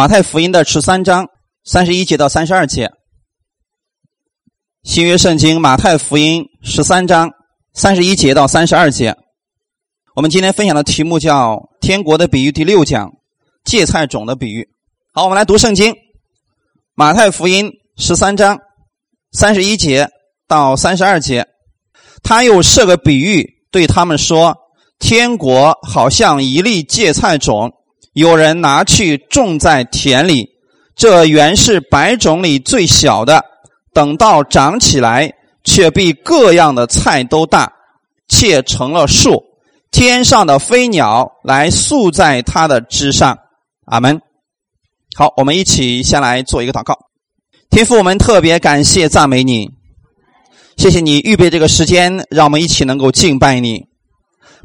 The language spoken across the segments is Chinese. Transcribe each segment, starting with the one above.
马太福音的十三章三十一节到三十二节，新约圣经马太福音十三章三十一节到三十二节。我们今天分享的题目叫《天国的比喻》第六讲“芥菜种的比喻”。好，我们来读圣经，马太福音十三章三十一节到三十二节。他又设个比喻，对他们说：“天国好像一粒芥菜种。”有人拿去种在田里，这原是百种里最小的，等到长起来，却比各样的菜都大，且成了树。天上的飞鸟来宿在它的枝上。阿门。好，我们一起先来做一个祷告。天父，我们特别感谢赞美你，谢谢你预备这个时间，让我们一起能够敬拜你，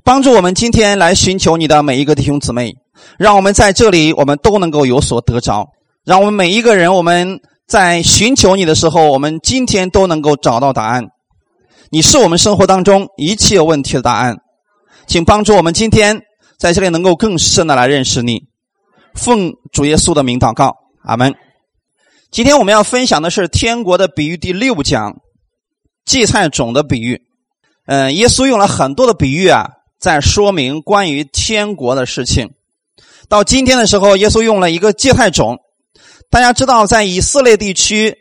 帮助我们今天来寻求你的每一个弟兄姊妹。让我们在这里，我们都能够有所得着。让我们每一个人，我们在寻求你的时候，我们今天都能够找到答案。你是我们生活当中一切问题的答案，请帮助我们今天在这里能够更深的来认识你。奉主耶稣的名祷告，阿门。今天我们要分享的是天国的比喻第六讲，芥菜种的比喻。嗯，耶稣用了很多的比喻啊，在说明关于天国的事情。到今天的时候，耶稣用了一个芥菜种。大家知道，在以色列地区，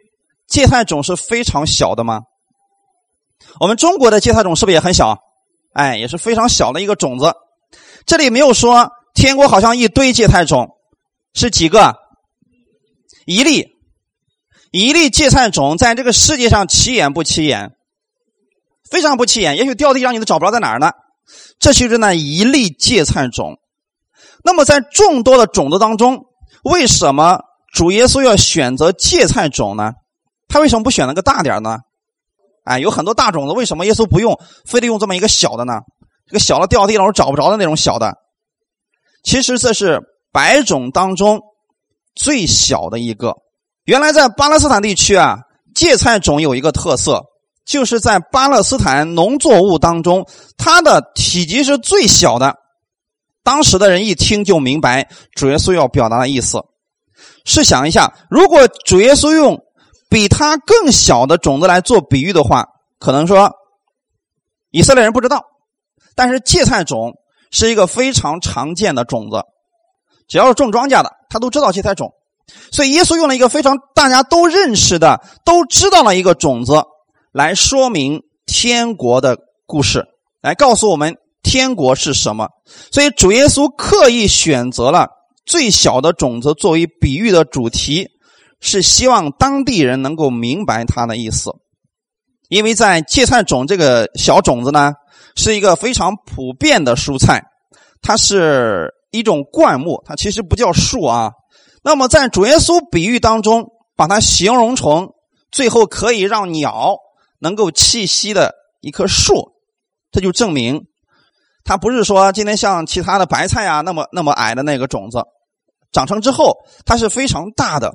芥菜种是非常小的吗？我们中国的芥菜种是不是也很小？哎，也是非常小的一个种子。这里没有说天国好像一堆芥菜种，是几个？一粒，一粒芥菜种在这个世界上起眼不起眼？非常不起眼，也许掉地上你都找不着在哪儿呢。这就是那一粒芥菜种。那么，在众多的种子当中，为什么主耶稣要选择芥菜种呢？他为什么不选那个大点呢？哎，有很多大种子，为什么耶稣不用，非得用这么一个小的呢？这个小的掉地上找不着的那种小的，其实这是百种当中最小的一个。原来在巴勒斯坦地区啊，芥菜种有一个特色，就是在巴勒斯坦农作物当中，它的体积是最小的。当时的人一听就明白主耶稣要表达的意思。试想一下，如果主耶稣用比他更小的种子来做比喻的话，可能说以色列人不知道。但是芥菜种是一个非常常见的种子，只要是种庄稼的，他都知道芥菜种。所以耶稣用了一个非常大家都认识的、都知道了一个种子来说明天国的故事，来告诉我们。天国是什么？所以主耶稣刻意选择了最小的种子作为比喻的主题，是希望当地人能够明白他的意思。因为在芥菜种这个小种子呢，是一个非常普遍的蔬菜，它是一种灌木，它其实不叫树啊。那么在主耶稣比喻当中，把它形容成最后可以让鸟能够栖息的一棵树，这就证明。它不是说今天像其他的白菜啊那么那么矮的那个种子，长成之后它是非常大的，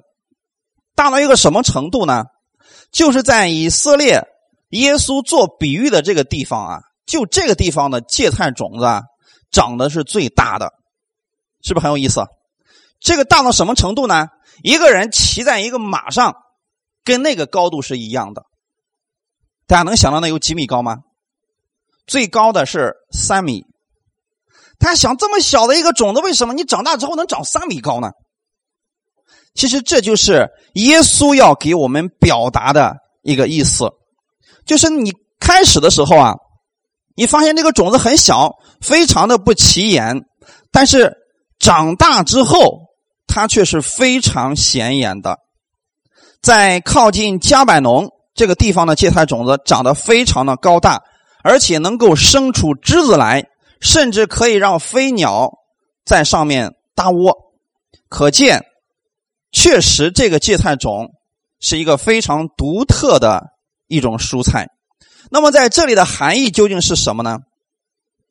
大到一个什么程度呢？就是在以色列耶稣做比喻的这个地方啊，就这个地方的芥菜种子啊，长得是最大的，是不是很有意思？这个大到什么程度呢？一个人骑在一个马上，跟那个高度是一样的。大家能想到那有几米高吗？最高的是三米，他想这么小的一个种子，为什么你长大之后能长三米高呢？其实这就是耶稣要给我们表达的一个意思，就是你开始的时候啊，你发现这个种子很小，非常的不起眼，但是长大之后，它却是非常显眼的。在靠近加百农这个地方的芥菜种子长得非常的高大。而且能够生出枝子来，甚至可以让飞鸟在上面搭窝，可见，确实这个芥菜种是一个非常独特的一种蔬菜。那么在这里的含义究竟是什么呢？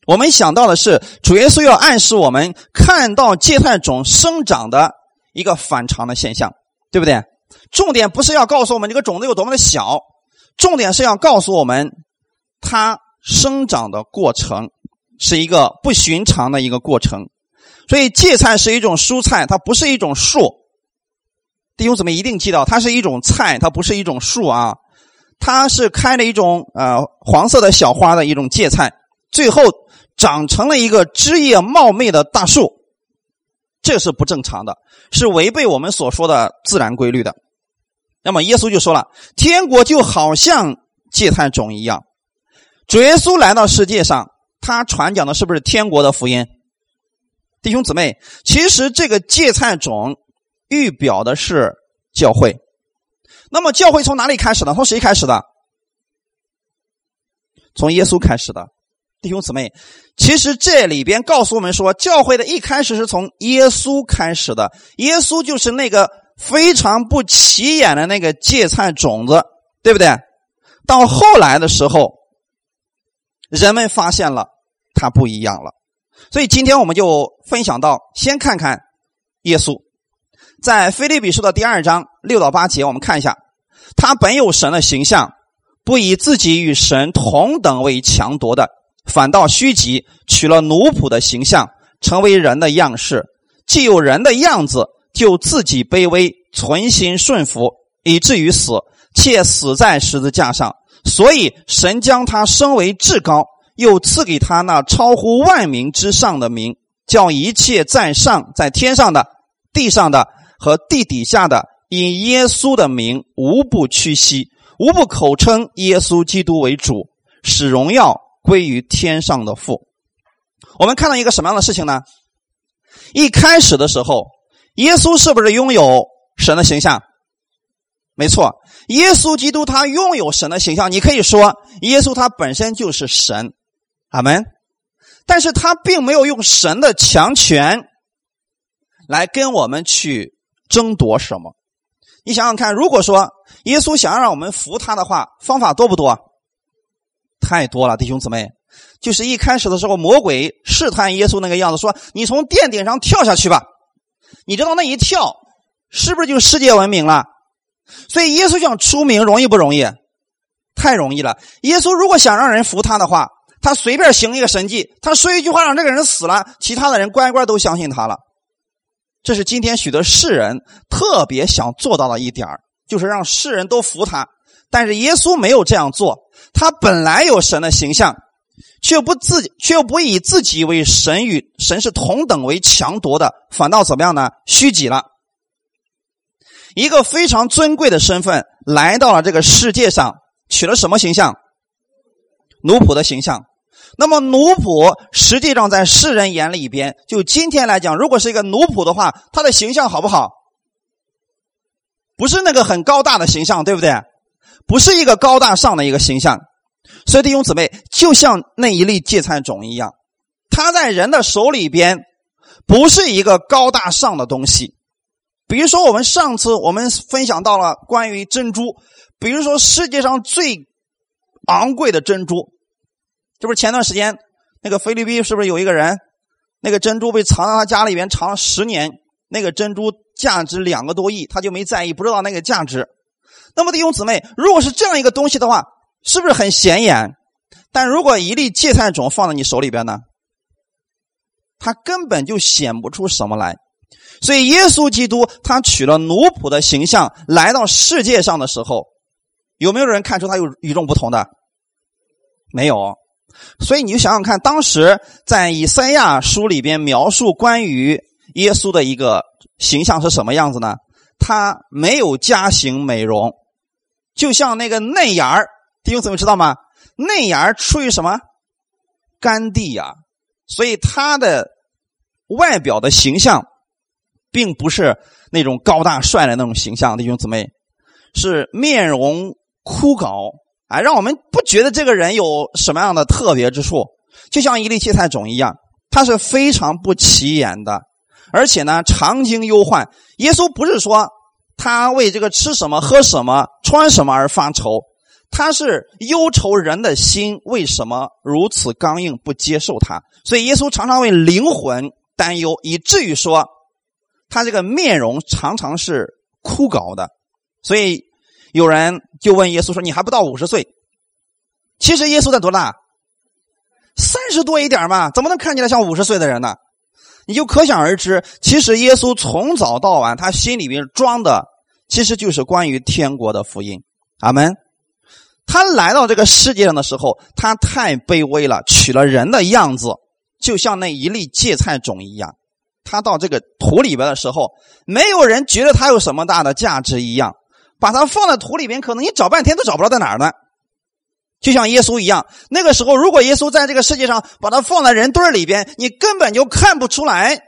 我们想到的是，主耶稣要暗示我们看到芥菜种生长的一个反常的现象，对不对？重点不是要告诉我们这个种子有多么的小，重点是要告诉我们。它生长的过程是一个不寻常的一个过程，所以芥菜是一种蔬菜，它不是一种树，弟兄姊妹一定记到，它是一种菜，它不是一种树啊。它是开了一种呃黄色的小花的一种芥菜，最后长成了一个枝叶茂密的大树，这是不正常的，是违背我们所说的自然规律的。那么耶稣就说了，天国就好像芥菜种一样。主耶稣来到世界上，他传讲的是不是天国的福音？弟兄姊妹，其实这个芥菜种预表的是教会。那么教会从哪里开始的？从谁开始的？从耶稣开始的。弟兄姊妹，其实这里边告诉我们说，教会的一开始是从耶稣开始的。耶稣就是那个非常不起眼的那个芥菜种子，对不对？到后来的时候，人们发现了他不一样了。所以今天我们就分享到，先看看耶稣。在腓立比书的第二章六到八节，我们看一下，他本有神的形象，不以自己与神同等为强夺的，反倒虚己，取了奴仆的形象，成为人的样式。既有人的样子，就自己卑微，存心顺服，以至于死，且死在十字架上。所以神将他升为至高，又赐给他那超乎万民之上的名，叫一切在上、在天上的、地上的。和地底下的，以耶稣的名无不屈膝，无不口称耶稣基督为主，使荣耀归于天上的父。我们看到一个什么样的事情呢？一开始的时候，耶稣是不是拥有神的形象？没错，耶稣基督他拥有神的形象。你可以说，耶稣他本身就是神，阿门。但是他并没有用神的强权来跟我们去。争夺什么？你想想看，如果说耶稣想要让我们服他的话，方法多不多？太多了，弟兄姊妹。就是一开始的时候，魔鬼试探耶稣那个样子，说：“你从殿顶上跳下去吧。”你知道那一跳，是不是就世界闻名了？所以耶稣想出名容易不容易？太容易了。耶稣如果想让人服他的话，他随便行一个神迹，他说一句话让这个人死了，其他的人乖乖都相信他了。这是今天许多世人特别想做到的一点就是让世人都服他。但是耶稣没有这样做，他本来有神的形象，却不自己却又不以自己为神与神是同等为强夺的，反倒怎么样呢？虚己了，一个非常尊贵的身份来到了这个世界上，取了什么形象？奴仆的形象。那么奴仆实际上在世人眼里边，就今天来讲，如果是一个奴仆的话，他的形象好不好？不是那个很高大的形象，对不对？不是一个高大上的一个形象。所以弟兄姊妹，就像那一粒芥菜种一样，它在人的手里边不是一个高大上的东西。比如说，我们上次我们分享到了关于珍珠，比如说世界上最昂贵的珍珠。这不是前段时间那个菲律宾是不是有一个人，那个珍珠被藏在他家里边藏了十年，那个珍珠价值两个多亿，他就没在意，不知道那个价值。那么弟兄姊妹，如果是这样一个东西的话，是不是很显眼？但如果一粒芥菜种放在你手里边呢，它根本就显不出什么来。所以耶稣基督他取了奴仆的形象来到世界上的时候，有没有人看出他有与众不同的？没有。所以你就想想看，当时在以赛亚书里边描述关于耶稣的一个形象是什么样子呢？他没有加型美容，就像那个嫩芽儿，弟兄姊妹知道吗？嫩芽儿出于什么？甘地呀。所以他的外表的形象，并不是那种高大帅的那种形象，弟兄姊妹，是面容枯槁。啊，让我们不觉得这个人有什么样的特别之处，就像一粒芥菜种一样，他是非常不起眼的，而且呢，常经忧患。耶稣不是说他为这个吃什么、喝什么、穿什么而发愁，他是忧愁人的心为什么如此刚硬，不接受他。所以耶稣常常为灵魂担忧，以至于说他这个面容常常是枯槁的。所以。有人就问耶稣说：“你还不到五十岁？其实耶稣在多大？三十多一点嘛，怎么能看起来像五十岁的人呢？你就可想而知，其实耶稣从早到晚，他心里面装的其实就是关于天国的福音。阿门。他来到这个世界上的时候，他太卑微了，取了人的样子，就像那一粒芥菜种一样。他到这个土里边的时候，没有人觉得他有什么大的价值一样，把他放在土里边，可能你找半天都找不着在哪儿呢。就像耶稣一样，那个时候如果耶稣在这个世界上把他放在人堆里边，你根本就看不出来，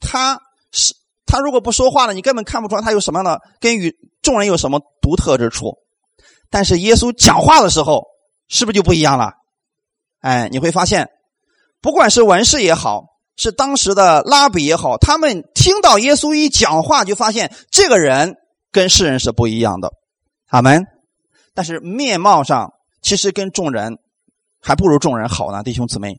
他是他如果不说话了，你根本看不出来他有什么样的跟与众人有什么独特之处。但是耶稣讲话的时候，是不是就不一样了？哎，你会发现，不管是文士也好，是当时的拉比也好，他们听到耶稣一讲话，就发现这个人跟世人是不一样的。阿门。但是面貌上其实跟众人还不如众人好呢，弟兄姊妹。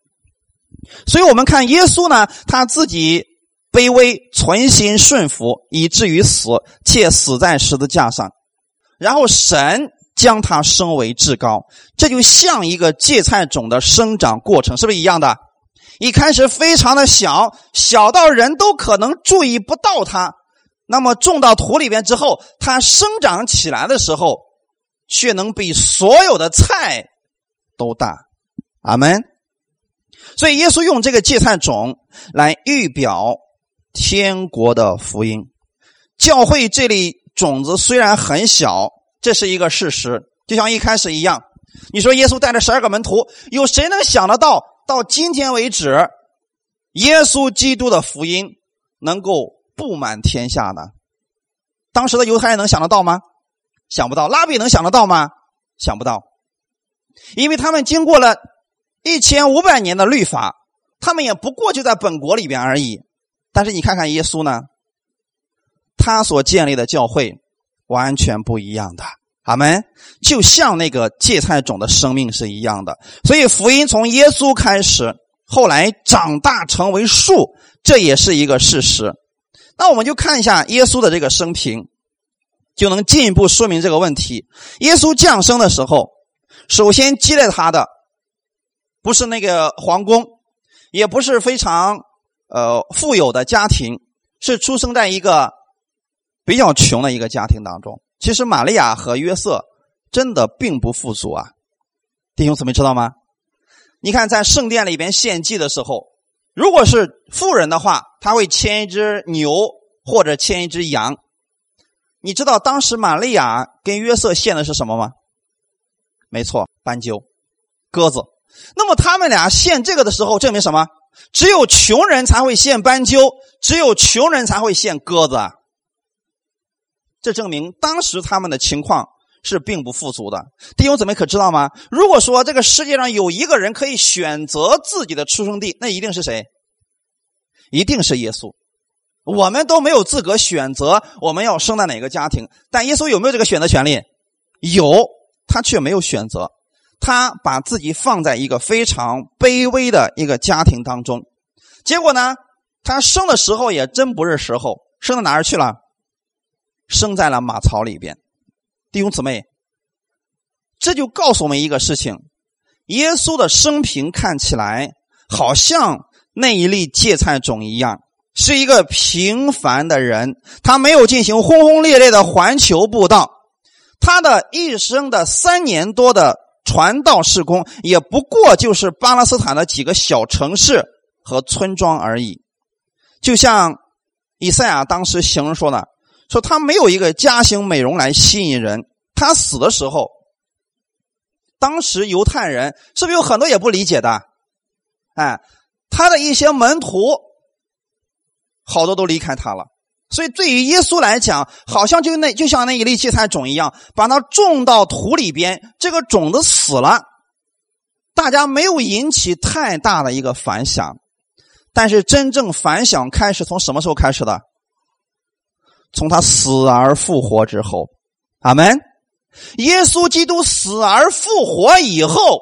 所以我们看耶稣呢，他自己卑微、存心顺服，以至于死，且死在十字架上。然后神将他升为至高，这就像一个芥菜种的生长过程，是不是一样的？一开始非常的小，小到人都可能注意不到它。那么种到土里边之后，它生长起来的时候。却能比所有的菜都大，阿门。所以耶稣用这个芥菜种来预表天国的福音。教会这粒种子虽然很小，这是一个事实，就像一开始一样。你说耶稣带着十二个门徒，有谁能想得到，到今天为止，耶稣基督的福音能够布满天下呢？当时的犹太人能想得到吗？想不到，拉比能想得到吗？想不到，因为他们经过了一千五百年的律法，他们也不过就在本国里边而已。但是你看看耶稣呢，他所建立的教会完全不一样的，阿门。就像那个芥菜种的生命是一样的，所以福音从耶稣开始，后来长大成为树，这也是一个事实。那我们就看一下耶稣的这个生平。就能进一步说明这个问题。耶稣降生的时候，首先接待他的不是那个皇宫，也不是非常呃富有的家庭，是出生在一个比较穷的一个家庭当中。其实玛利亚和约瑟真的并不富足啊，弟兄姊妹知道吗？你看在圣殿里边献祭的时候，如果是富人的话，他会牵一只牛或者牵一只羊。你知道当时玛利亚跟约瑟献的是什么吗？没错，斑鸠、鸽子。那么他们俩献这个的时候，证明什么？只有穷人才会献斑鸠，只有穷人才会献鸽子。这证明当时他们的情况是并不富足的。弟兄姊妹可知道吗？如果说这个世界上有一个人可以选择自己的出生地，那一定是谁？一定是耶稣。我们都没有资格选择我们要生在哪个家庭，但耶稣有没有这个选择权利？有，他却没有选择，他把自己放在一个非常卑微的一个家庭当中。结果呢，他生的时候也真不是时候，生到哪儿去了？生在了马槽里边。弟兄姊妹，这就告诉我们一个事情：耶稣的生平看起来好像那一粒芥菜种一样。是一个平凡的人，他没有进行轰轰烈烈的环球布道，他的一生的三年多的传道事工，也不过就是巴勒斯坦的几个小城市和村庄而已。就像以赛亚当时形容说的，说他没有一个家型美容来吸引人。他死的时候，当时犹太人是不是有很多也不理解的？哎，他的一些门徒。好多都离开他了，所以对于耶稣来讲，好像就那就像那一粒芥菜种一样，把它种到土里边，这个种子死了，大家没有引起太大的一个反响。但是真正反响开始从什么时候开始的？从他死而复活之后，阿门。耶稣基督死而复活以后，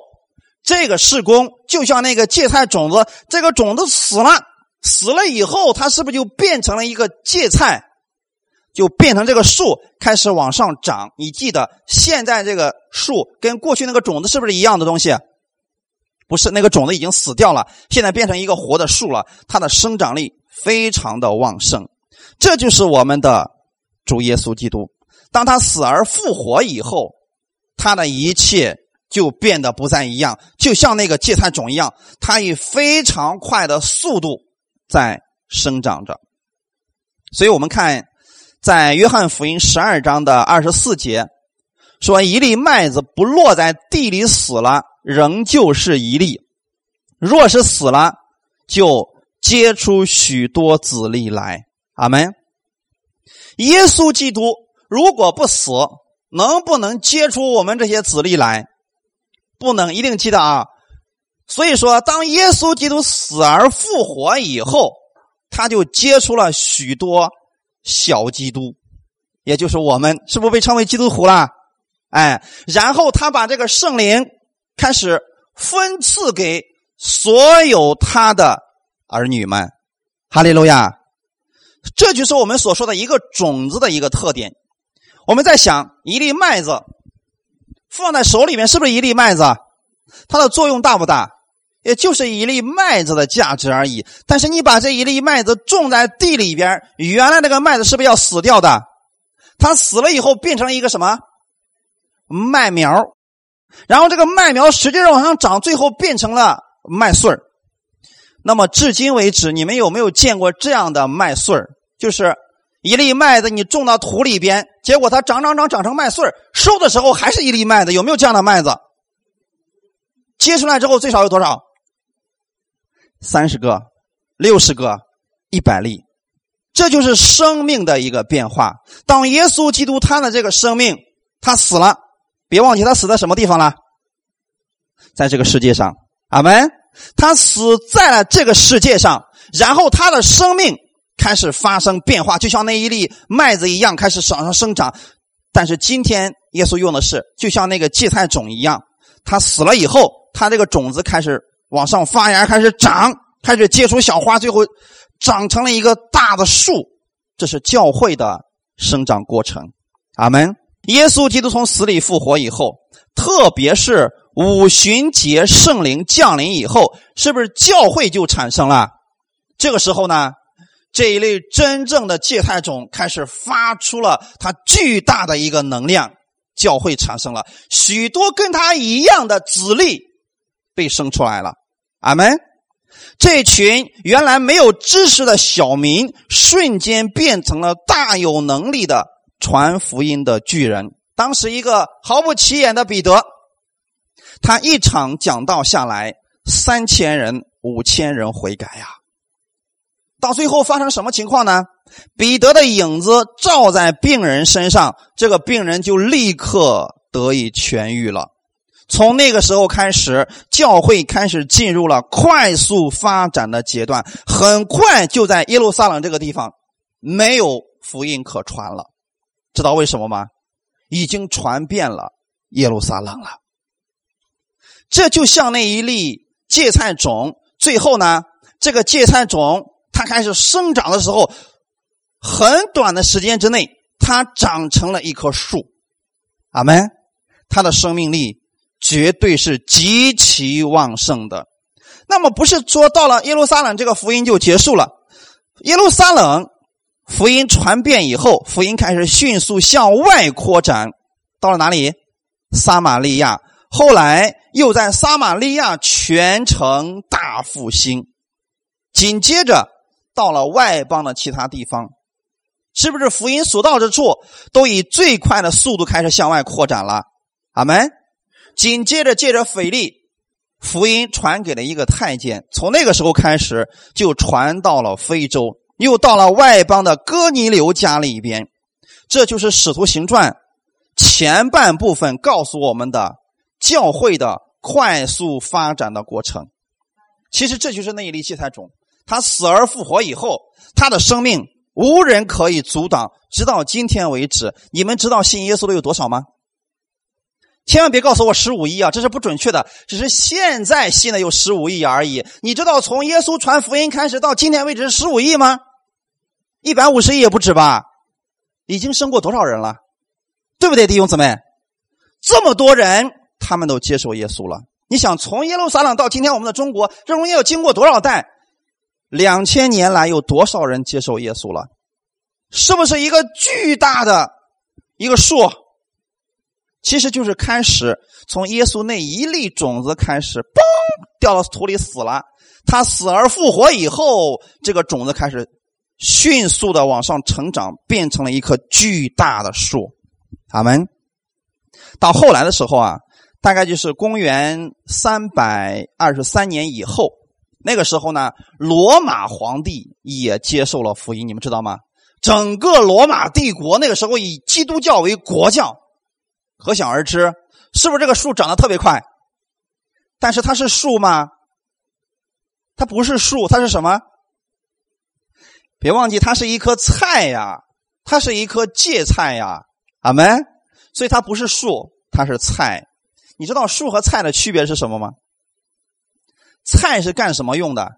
这个事工就像那个芥菜种子，这个种子死了。死了以后，它是不是就变成了一个芥菜，就变成这个树开始往上长？你记得现在这个树跟过去那个种子是不是一样的东西？不是，那个种子已经死掉了，现在变成一个活的树了，它的生长力非常的旺盛。这就是我们的主耶稣基督。当他死而复活以后，他的一切就变得不再一样，就像那个芥菜种一样，它以非常快的速度在生长着。所以我们看，在约翰福音十二章的二十四节说：“一粒麦子不落在地里死了，仍旧是一粒；若是死了，就结出许多子粒来。”阿门。耶稣基督如果不死，能不能结出我们这些子粒来？不能，一定记得啊。所以说，当耶稣基督死而复活以后，他就结出了许多小基督，也就是我们，是不是被称为基督徒了？哎，然后他把这个圣灵开始分赐给所有他的儿女们。哈利路亚。这就是我们所说的一个种子的一个特点。我们在想，一粒麦子放在手里面，是不是一粒麦子？它的作用大不大？也就是一粒麦子的价值而已。但是你把这一粒麦子种在地里边，原来那个麦子是不是要死掉的？它死了以后变成了一个什么麦苗？然后这个麦苗使劲往上长，最后变成了麦穗儿。那么至今为止，你们有没有见过这样的麦穗儿？就是一粒麦子，你种到土里边，结果它长长长长成麦穗儿，收的时候还是一粒麦子，有没有这样的麦子？结出来之后最少有多少？三十个、六十个、一百粒，这就是生命的一个变化。当耶稣基督他的这个生命，他死了，别忘记他死在什么地方了，在这个世界上，阿门。他死在了这个世界上，然后他的生命开始发生变化，就像那一粒麦子一样开始往上生长。但是今天耶稣用的是，就像那个芥菜种一样，他死了以后，他这个种子开始往上发芽，开始长，开始结出小花，最后长成了一个大的树。这是教会的生长过程。阿门。耶稣基督从死里复活以后，特别是。五旬节圣灵降临以后，是不是教会就产生了？这个时候呢，这一类真正的芥菜种开始发出了它巨大的一个能量，教会产生了许多跟他一样的子粒被生出来了。阿门！这群原来没有知识的小民，瞬间变成了大有能力的传福音的巨人。当时一个毫不起眼的彼得。他一场讲道下来，三千人、五千人悔改呀。到最后发生什么情况呢？彼得的影子照在病人身上，这个病人就立刻得以痊愈了。从那个时候开始，教会开始进入了快速发展的阶段。很快就在耶路撒冷这个地方没有福音可传了。知道为什么吗？已经传遍了耶路撒冷了。这就像那一粒芥菜种，最后呢，这个芥菜种它开始生长的时候，很短的时间之内，它长成了一棵树。阿门。它的生命力绝对是极其旺盛的。那么不是说到了耶路撒冷这个福音就结束了？耶路撒冷福音传遍以后，福音开始迅速向外扩展，到了哪里？撒玛利亚。后来又在撒玛利亚全城大复兴，紧接着到了外邦的其他地方，是不是福音所到之处都以最快的速度开始向外扩展了？阿门。紧接着借着腓力，福音传给了一个太监，从那个时候开始就传到了非洲，又到了外邦的哥尼流家里边。这就是使徒行传前半部分告诉我们的。教会的快速发展的过程，其实这就是那一粒芥菜种。他死而复活以后，他的生命无人可以阻挡，直到今天为止。你们知道信耶稣的有多少吗？千万别告诉我十五亿啊，这是不准确的，只是现在信的有十五亿而已。你知道从耶稣传福音开始到今天为止是十五亿吗？一百五十亿也不止吧？已经生过多少人了？对不对，弟兄姊妹？这么多人。他们都接受耶稣了。你想，从耶路撒冷到今天我们的中国，这中间要经过多少代？两千年来有多少人接受耶稣了？是不是一个巨大的一个树？其实就是开始从耶稣那一粒种子开始，嘣，掉到土里死了。他死而复活以后，这个种子开始迅速的往上成长，变成了一棵巨大的树。阿门。到后来的时候啊，大概就是公元三百二十三年以后，那个时候呢，罗马皇帝也接受了福音，你们知道吗？整个罗马帝国那个时候以基督教为国教，可想而知，是不是这个树长得特别快？但是它是树吗？它不是树，它是什么？别忘记，它是一棵菜呀，它是一棵芥菜呀，阿门。所以它不是树，它是菜。你知道树和菜的区别是什么吗？菜是干什么用的？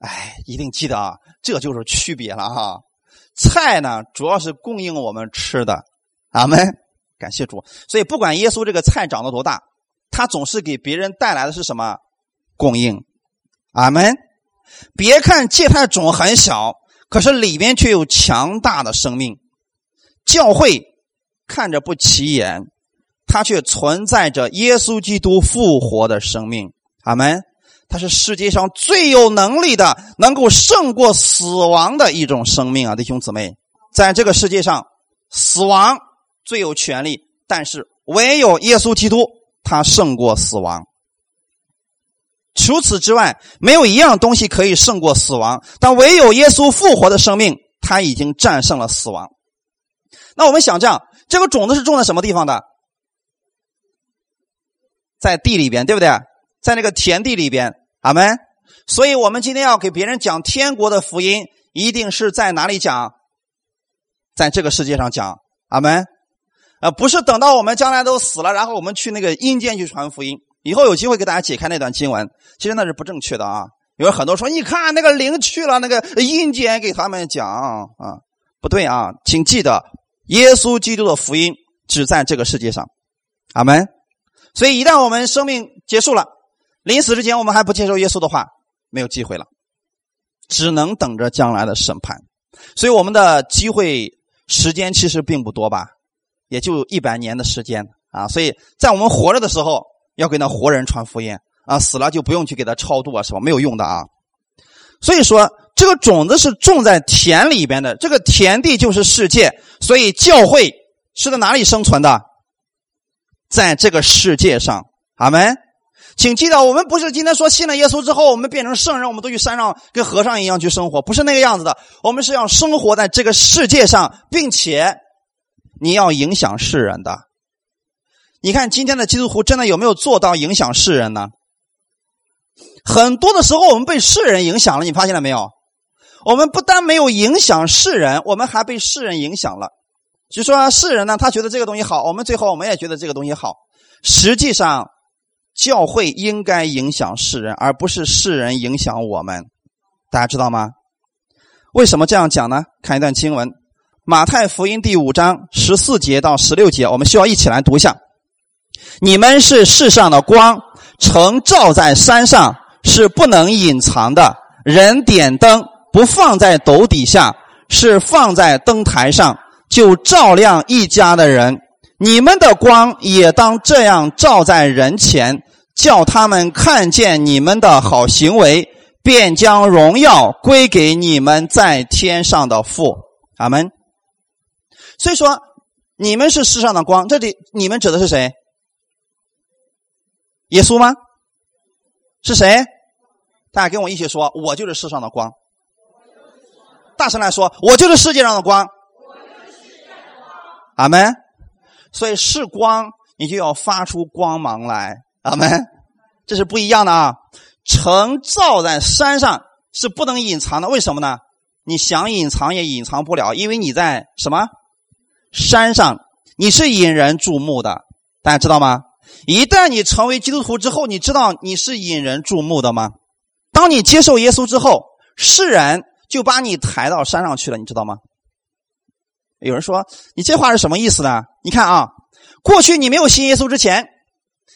哎，一定记得啊，这就是区别了哈。菜呢，主要是供应我们吃的，阿门，感谢主。所以不管耶稣这个菜长得多大，他总是给别人带来的是什么供应，阿门。别看芥菜种很小，可是里面却有强大的生命。教会看着不起眼，它却存在着耶稣基督复活的生命，阿门。它是世界上最有能力的，能够胜过死亡的一种生命啊，弟兄姊妹，在这个世界上，死亡最有权利，但是唯有耶稣基督，他胜过死亡。除此之外，没有一样东西可以胜过死亡，但唯有耶稣复活的生命，他已经战胜了死亡。那我们想这样，这个种子是种在什么地方的？在地里边，对不对？在那个田地里边，阿门。所以，我们今天要给别人讲天国的福音，一定是在哪里讲？在这个世界上讲，阿门。啊，不是等到我们将来都死了，然后我们去那个阴间去传福音。以后有机会给大家解开那段经文，其实那是不正确的啊。有很多说，你看那个灵去了，那个阴间给他们讲啊，不对啊，请记得，耶稣基督的福音只在这个世界上，阿门。所以，一旦我们生命结束了。临死之前，我们还不接受耶稣的话，没有机会了，只能等着将来的审判。所以，我们的机会时间其实并不多吧，也就一百年的时间啊。所以在我们活着的时候，要给那活人传福音啊，死了就不用去给他超度啊，什么？没有用的啊。所以说，这个种子是种在田里边的，这个田地就是世界。所以，教会是在哪里生存的？在这个世界上，阿门。请记得，我们不是今天说信了耶稣之后，我们变成圣人，我们都去山上跟和尚一样去生活，不是那个样子的。我们是要生活在这个世界上，并且你要影响世人的。你看今天的基督徒真的有没有做到影响世人呢？很多的时候，我们被世人影响了，你发现了没有？我们不但没有影响世人，我们还被世人影响了。就说世人呢，他觉得这个东西好，我们最后我们也觉得这个东西好，实际上。教会应该影响世人，而不是世人影响我们。大家知道吗？为什么这样讲呢？看一段经文，《马太福音》第五章十四节到十六节，我们需要一起来读一下。你们是世上的光，城照在山上是不能隐藏的。人点灯不放在斗底下，是放在灯台上，就照亮一家的人。你们的光也当这样照在人前。叫他们看见你们的好行为，便将荣耀归给你们在天上的父。阿门。所以说，你们是世上的光。这里你们指的是谁？耶稣吗？是谁？大家跟我一起说，我就是世上的光。大声来说，我就是世界上的光。阿门。所以是光，你就要发出光芒来。阿门，这是不一样的啊！城造在山上是不能隐藏的，为什么呢？你想隐藏也隐藏不了，因为你在什么山上，你是引人注目的，大家知道吗？一旦你成为基督徒之后，你知道你是引人注目的吗？当你接受耶稣之后，世人就把你抬到山上去了，你知道吗？有人说你这话是什么意思呢？你看啊，过去你没有信耶稣之前。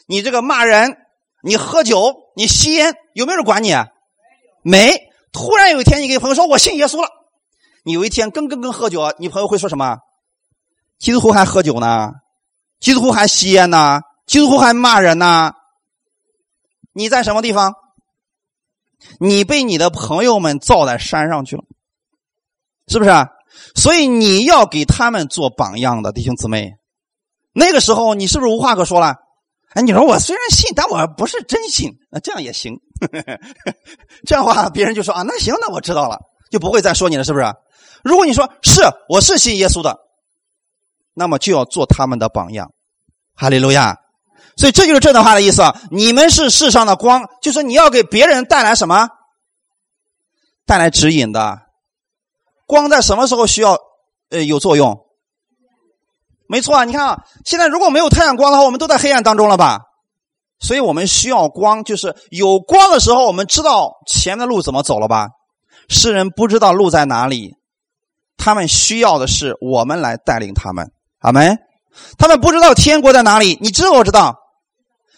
你这个骂人，你喝酒，你吸烟，有没有人管你？没。突然有一天，你跟朋友说：“我信耶稣了。”你有一天跟跟跟喝酒，你朋友会说什么？基督徒还喝酒呢？基督徒还吸烟呢？基督徒还骂人呢？你在什么地方？你被你的朋友们造在山上去了，是不是？所以你要给他们做榜样的弟兄姊妹。那个时候你是不是无话可说了？哎，你说我虽然信，但我不是真信，那这样也行。这样的话，别人就说啊，那行，那我知道了，就不会再说你了，是不是？如果你说是我是信耶稣的，那么就要做他们的榜样。哈利路亚！所以这就是这段话的意思啊。你们是世上的光，就是你要给别人带来什么？带来指引的。光在什么时候需要呃有作用？没错啊，你看啊，现在如果没有太阳光的话，我们都在黑暗当中了吧？所以我们需要光，就是有光的时候，我们知道前面的路怎么走了吧？世人不知道路在哪里，他们需要的是我们来带领他们。阿门。他们不知道天国在哪里，你知道我知道，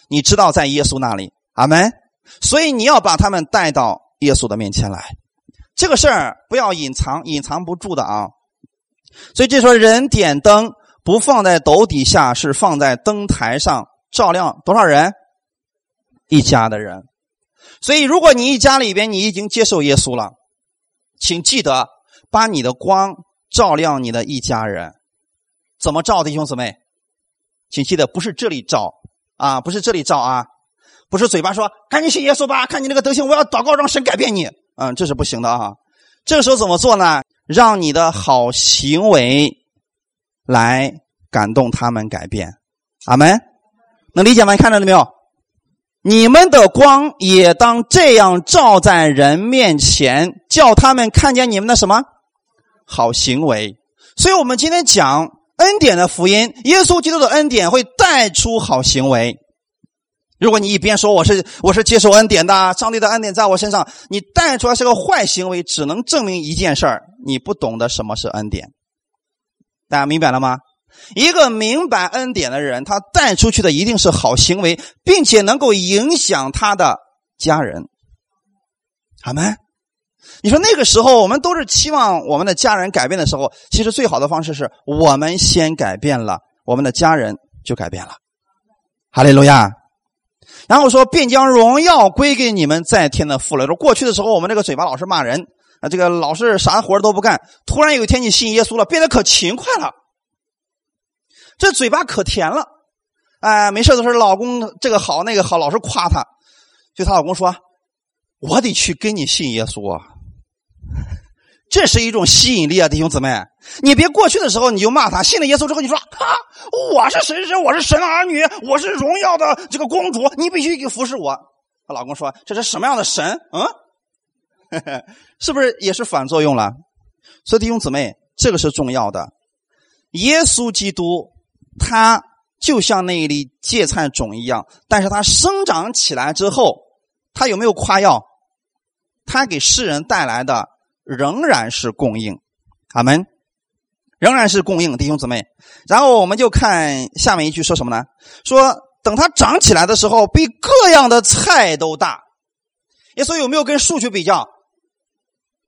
你知道在耶稣那里。阿门。所以你要把他们带到耶稣的面前来，这个事儿不要隐藏，隐藏不住的啊。所以这说人点灯不放在斗底下，是放在灯台上照亮多少人？一家的人。所以如果你一家里边你已经接受耶稣了，请记得把你的光照亮你的一家人。怎么照，弟兄姊妹，请记得不是这里照啊，不是这里照啊，不是嘴巴说赶紧信耶稣吧，看你那个德行，我要祷告让神改变你，嗯，这是不行的啊。这个时候怎么做呢？让你的好行为来感动他们改变。阿门，能理解吗？看到了没有？你们的光也当这样照在人面前，叫他们看见你们的什么好行为。所以我们今天讲。恩典的福音，耶稣基督的恩典会带出好行为。如果你一边说我是我是接受恩典的，上帝的恩典在我身上，你带出来是个坏行为，只能证明一件事儿：你不懂得什么是恩典。大家明白了吗？一个明白恩典的人，他带出去的一定是好行为，并且能够影响他的家人。阿门。你说那个时候，我们都是期望我们的家人改变的时候，其实最好的方式是我们先改变了，我们的家人就改变了。哈利路亚。然后说，便将荣耀归给你们在天的父了。说过去的时候，我们这个嘴巴老是骂人啊，这个老是啥活都不干。突然有一天你信耶稣了，变得可勤快了，这嘴巴可甜了。哎，没事的时候，老公这个好那个好，老是夸她。就她老公说：“我得去跟你信耶稣。”啊。这是一种吸引力啊，弟兄姊妹！你别过去的时候你就骂他，信了耶稣之后你说：“哈，我是神神，我是神儿女，我是荣耀的这个公主，你必须给服侍我。”她老公说：“这是什么样的神？嗯，是不是也是反作用了？”所以弟兄姊妹，这个是重要的。耶稣基督他就像那一粒芥菜种一样，但是他生长起来之后，他有没有夸耀？他给世人带来的。仍然是供应，阿门，仍然是供应，弟兄姊妹。然后我们就看下面一句说什么呢？说等它长起来的时候，比各样的菜都大。耶稣有没有跟树去比较？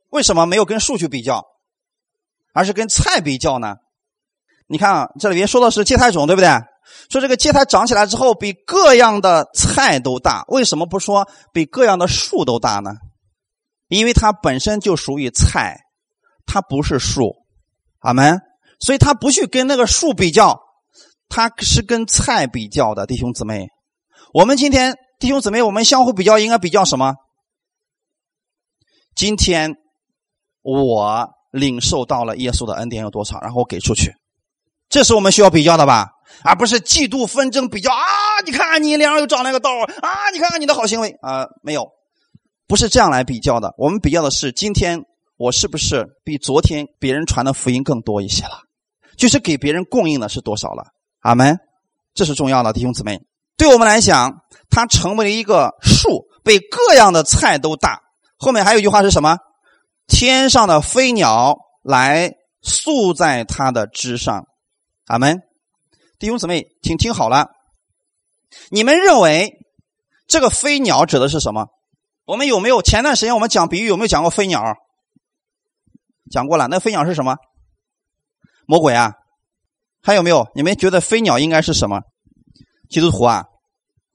为什么没有跟树去比较，而是跟菜比较呢？你看啊，这里边说的是芥菜种，对不对？说这个芥菜长起来之后，比各样的菜都大。为什么不说比各样的树都大呢？因为它本身就属于菜，它不是树，阿门。所以他不去跟那个树比较，他是跟菜比较的，弟兄姊妹。我们今天弟兄姊妹，我们相互比较，应该比较什么？今天我领受到了耶稣的恩典有多少，然后我给出去，这是我们需要比较的吧？而不是嫉妒纷争比较啊！你看看你脸上又长了个痘啊！你看看你的好行为啊，没有。不是这样来比较的，我们比较的是今天我是不是比昨天别人传的福音更多一些了，就是给别人供应的是多少了。阿门，这是重要的，弟兄姊妹。对我们来讲，它成为了一个树，被各样的菜都大。后面还有一句话是什么？天上的飞鸟来宿在它的枝上。阿门，弟兄姊妹，请听好了，你们认为这个飞鸟指的是什么？我们有没有前段时间我们讲比喻有没有讲过飞鸟？讲过了。那飞鸟是什么？魔鬼啊？还有没有？你们觉得飞鸟应该是什么？基督徒啊？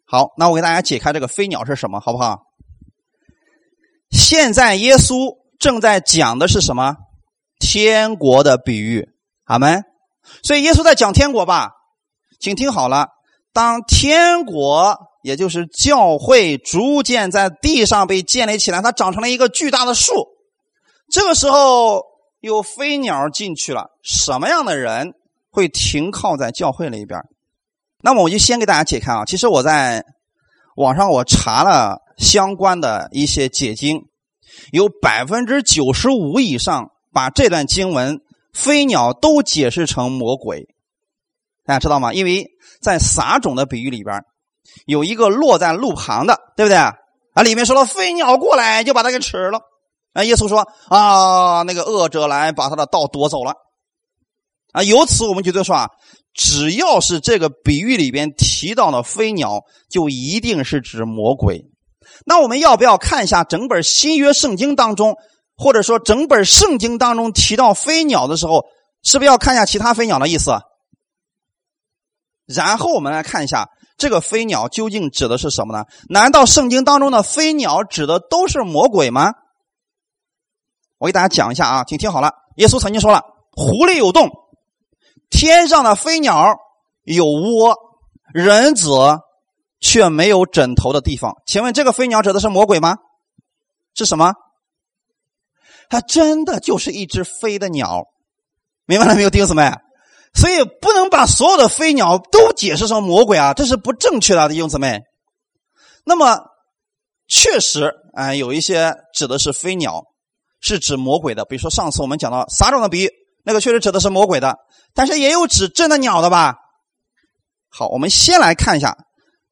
好，那我给大家解开这个飞鸟是什么，好不好？现在耶稣正在讲的是什么？天国的比喻，阿门。所以耶稣在讲天国吧，请听好了。当天国，也就是教会，逐渐在地上被建立起来，它长成了一个巨大的树。这个时候有飞鸟进去了，什么样的人会停靠在教会里边？那么我就先给大家解开啊。其实我在网上我查了相关的一些解经，有百分之九十五以上把这段经文飞鸟都解释成魔鬼。大家知道吗？因为在撒种的比喻里边，有一个落在路旁的，对不对？啊，里面说了飞鸟过来就把它给吃了。啊，耶稣说啊，那个恶者来把他的道夺走了。啊，由此我们觉得说啊，只要是这个比喻里边提到的飞鸟，就一定是指魔鬼。那我们要不要看一下整本新约圣经当中，或者说整本圣经当中提到飞鸟的时候，是不是要看一下其他飞鸟的意思？然后我们来看一下这个飞鸟究竟指的是什么呢？难道圣经当中的飞鸟指的都是魔鬼吗？我给大家讲一下啊，请听好了。耶稣曾经说了：“狐狸有洞，天上的飞鸟有窝，人子却没有枕头的地方。”请问这个飞鸟指的是魔鬼吗？是什么？它真的就是一只飞的鸟，明白了没有，弟兄姊妹？所以不能把所有的飞鸟都解释成魔鬼啊，这是不正确的，弟兄姊妹。那么，确实，哎，有一些指的是飞鸟，是指魔鬼的。比如说上次我们讲到撒种的比喻，那个确实指的是魔鬼的，但是也有指真的鸟的吧？好，我们先来看一下，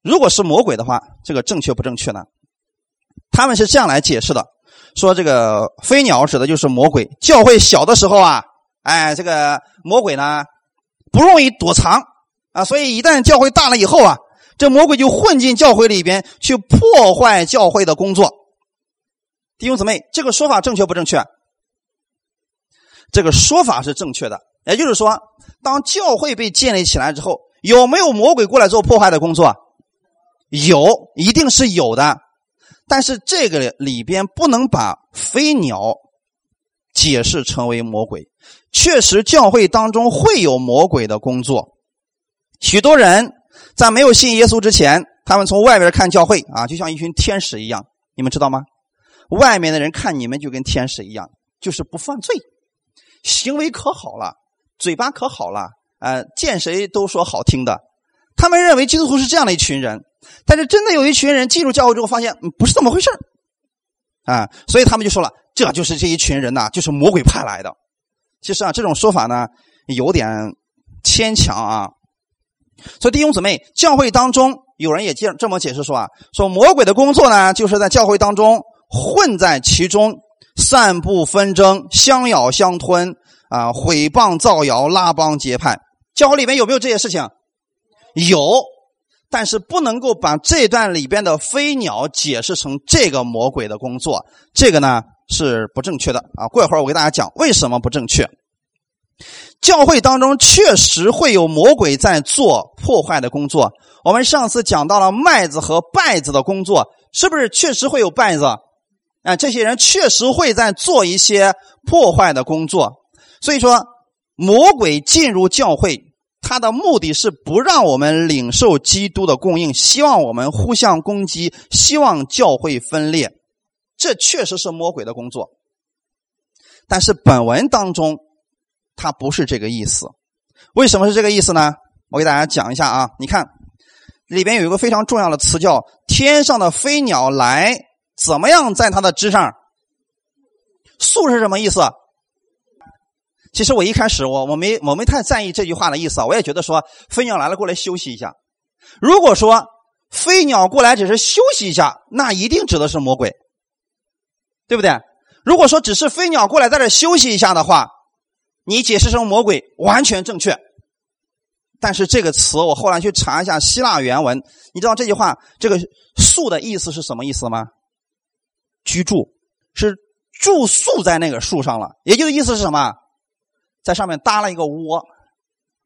如果是魔鬼的话，这个正确不正确呢？他们是这样来解释的：说这个飞鸟指的就是魔鬼。教会小的时候啊，哎，这个魔鬼呢？不容易躲藏啊，所以一旦教会大了以后啊，这魔鬼就混进教会里边去破坏教会的工作。弟兄姊妹，这个说法正确不正确？这个说法是正确的。也就是说，当教会被建立起来之后，有没有魔鬼过来做破坏的工作？有，一定是有的。但是这个里边不能把飞鸟解释成为魔鬼。确实，教会当中会有魔鬼的工作。许多人在没有信耶稣之前，他们从外边看教会啊，就像一群天使一样。你们知道吗？外面的人看你们就跟天使一样，就是不犯罪，行为可好了，嘴巴可好了，呃，见谁都说好听的。他们认为基督徒是这样的一群人，但是真的有一群人进入教会之后，发现不是这么回事啊，所以他们就说了，这就是这一群人呐，就是魔鬼派来的。其实啊，这种说法呢有点牵强啊。所以弟兄姊妹，教会当中有人也这这么解释说啊，说魔鬼的工作呢，就是在教会当中混在其中，散布纷争，相咬相吞啊，毁谤造谣，拉帮结派。教会里面有没有这些事情？有，但是不能够把这段里边的飞鸟解释成这个魔鬼的工作。这个呢？是不正确的啊！过一会儿我给大家讲为什么不正确。教会当中确实会有魔鬼在做破坏的工作。我们上次讲到了麦子和稗子的工作，是不是确实会有稗子？啊，这些人确实会在做一些破坏的工作。所以说，魔鬼进入教会，他的目的是不让我们领受基督的供应，希望我们互相攻击，希望教会分裂。这确实是魔鬼的工作，但是本文当中，它不是这个意思。为什么是这个意思呢？我给大家讲一下啊。你看，里边有一个非常重要的词，叫“天上的飞鸟来怎么样在它的枝上宿”是什么意思？其实我一开始我我没我没太在意这句话的意思。我也觉得说飞鸟来了过来休息一下。如果说飞鸟过来只是休息一下，那一定指的是魔鬼。对不对？如果说只是飞鸟过来在这休息一下的话，你解释成魔鬼完全正确。但是这个词我后来去查一下希腊原文，你知道这句话这个“宿”的意思是什么意思吗？居住，是住宿在那个树上了。也就是意思是什么？在上面搭了一个窝，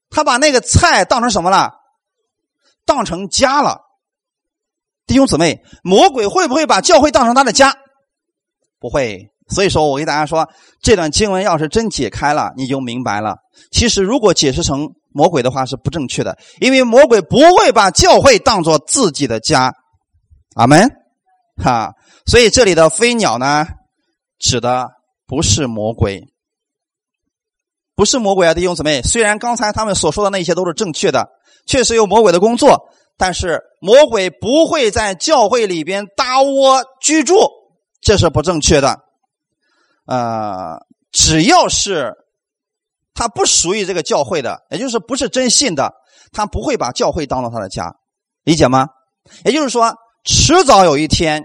他把那个菜当成什么了？当成家了。弟兄姊妹，魔鬼会不会把教会当成他的家？不会。所以说我给大家说，这段经文要是真解开了，你就明白了。其实如果解释成魔鬼的话是不正确的，因为魔鬼不会把教会当做自己的家。阿门。哈，所以这里的飞鸟呢，指的不是魔鬼，不是魔鬼啊，弟兄姊妹。虽然刚才他们所说的那些都是正确的，确实有魔鬼的工作，但是魔鬼不会在教会里边搭窝居住，这是不正确的。呃，只要是他不属于这个教会的，也就是不是真信的，他不会把教会当做他的家，理解吗？也就是说，迟早有一天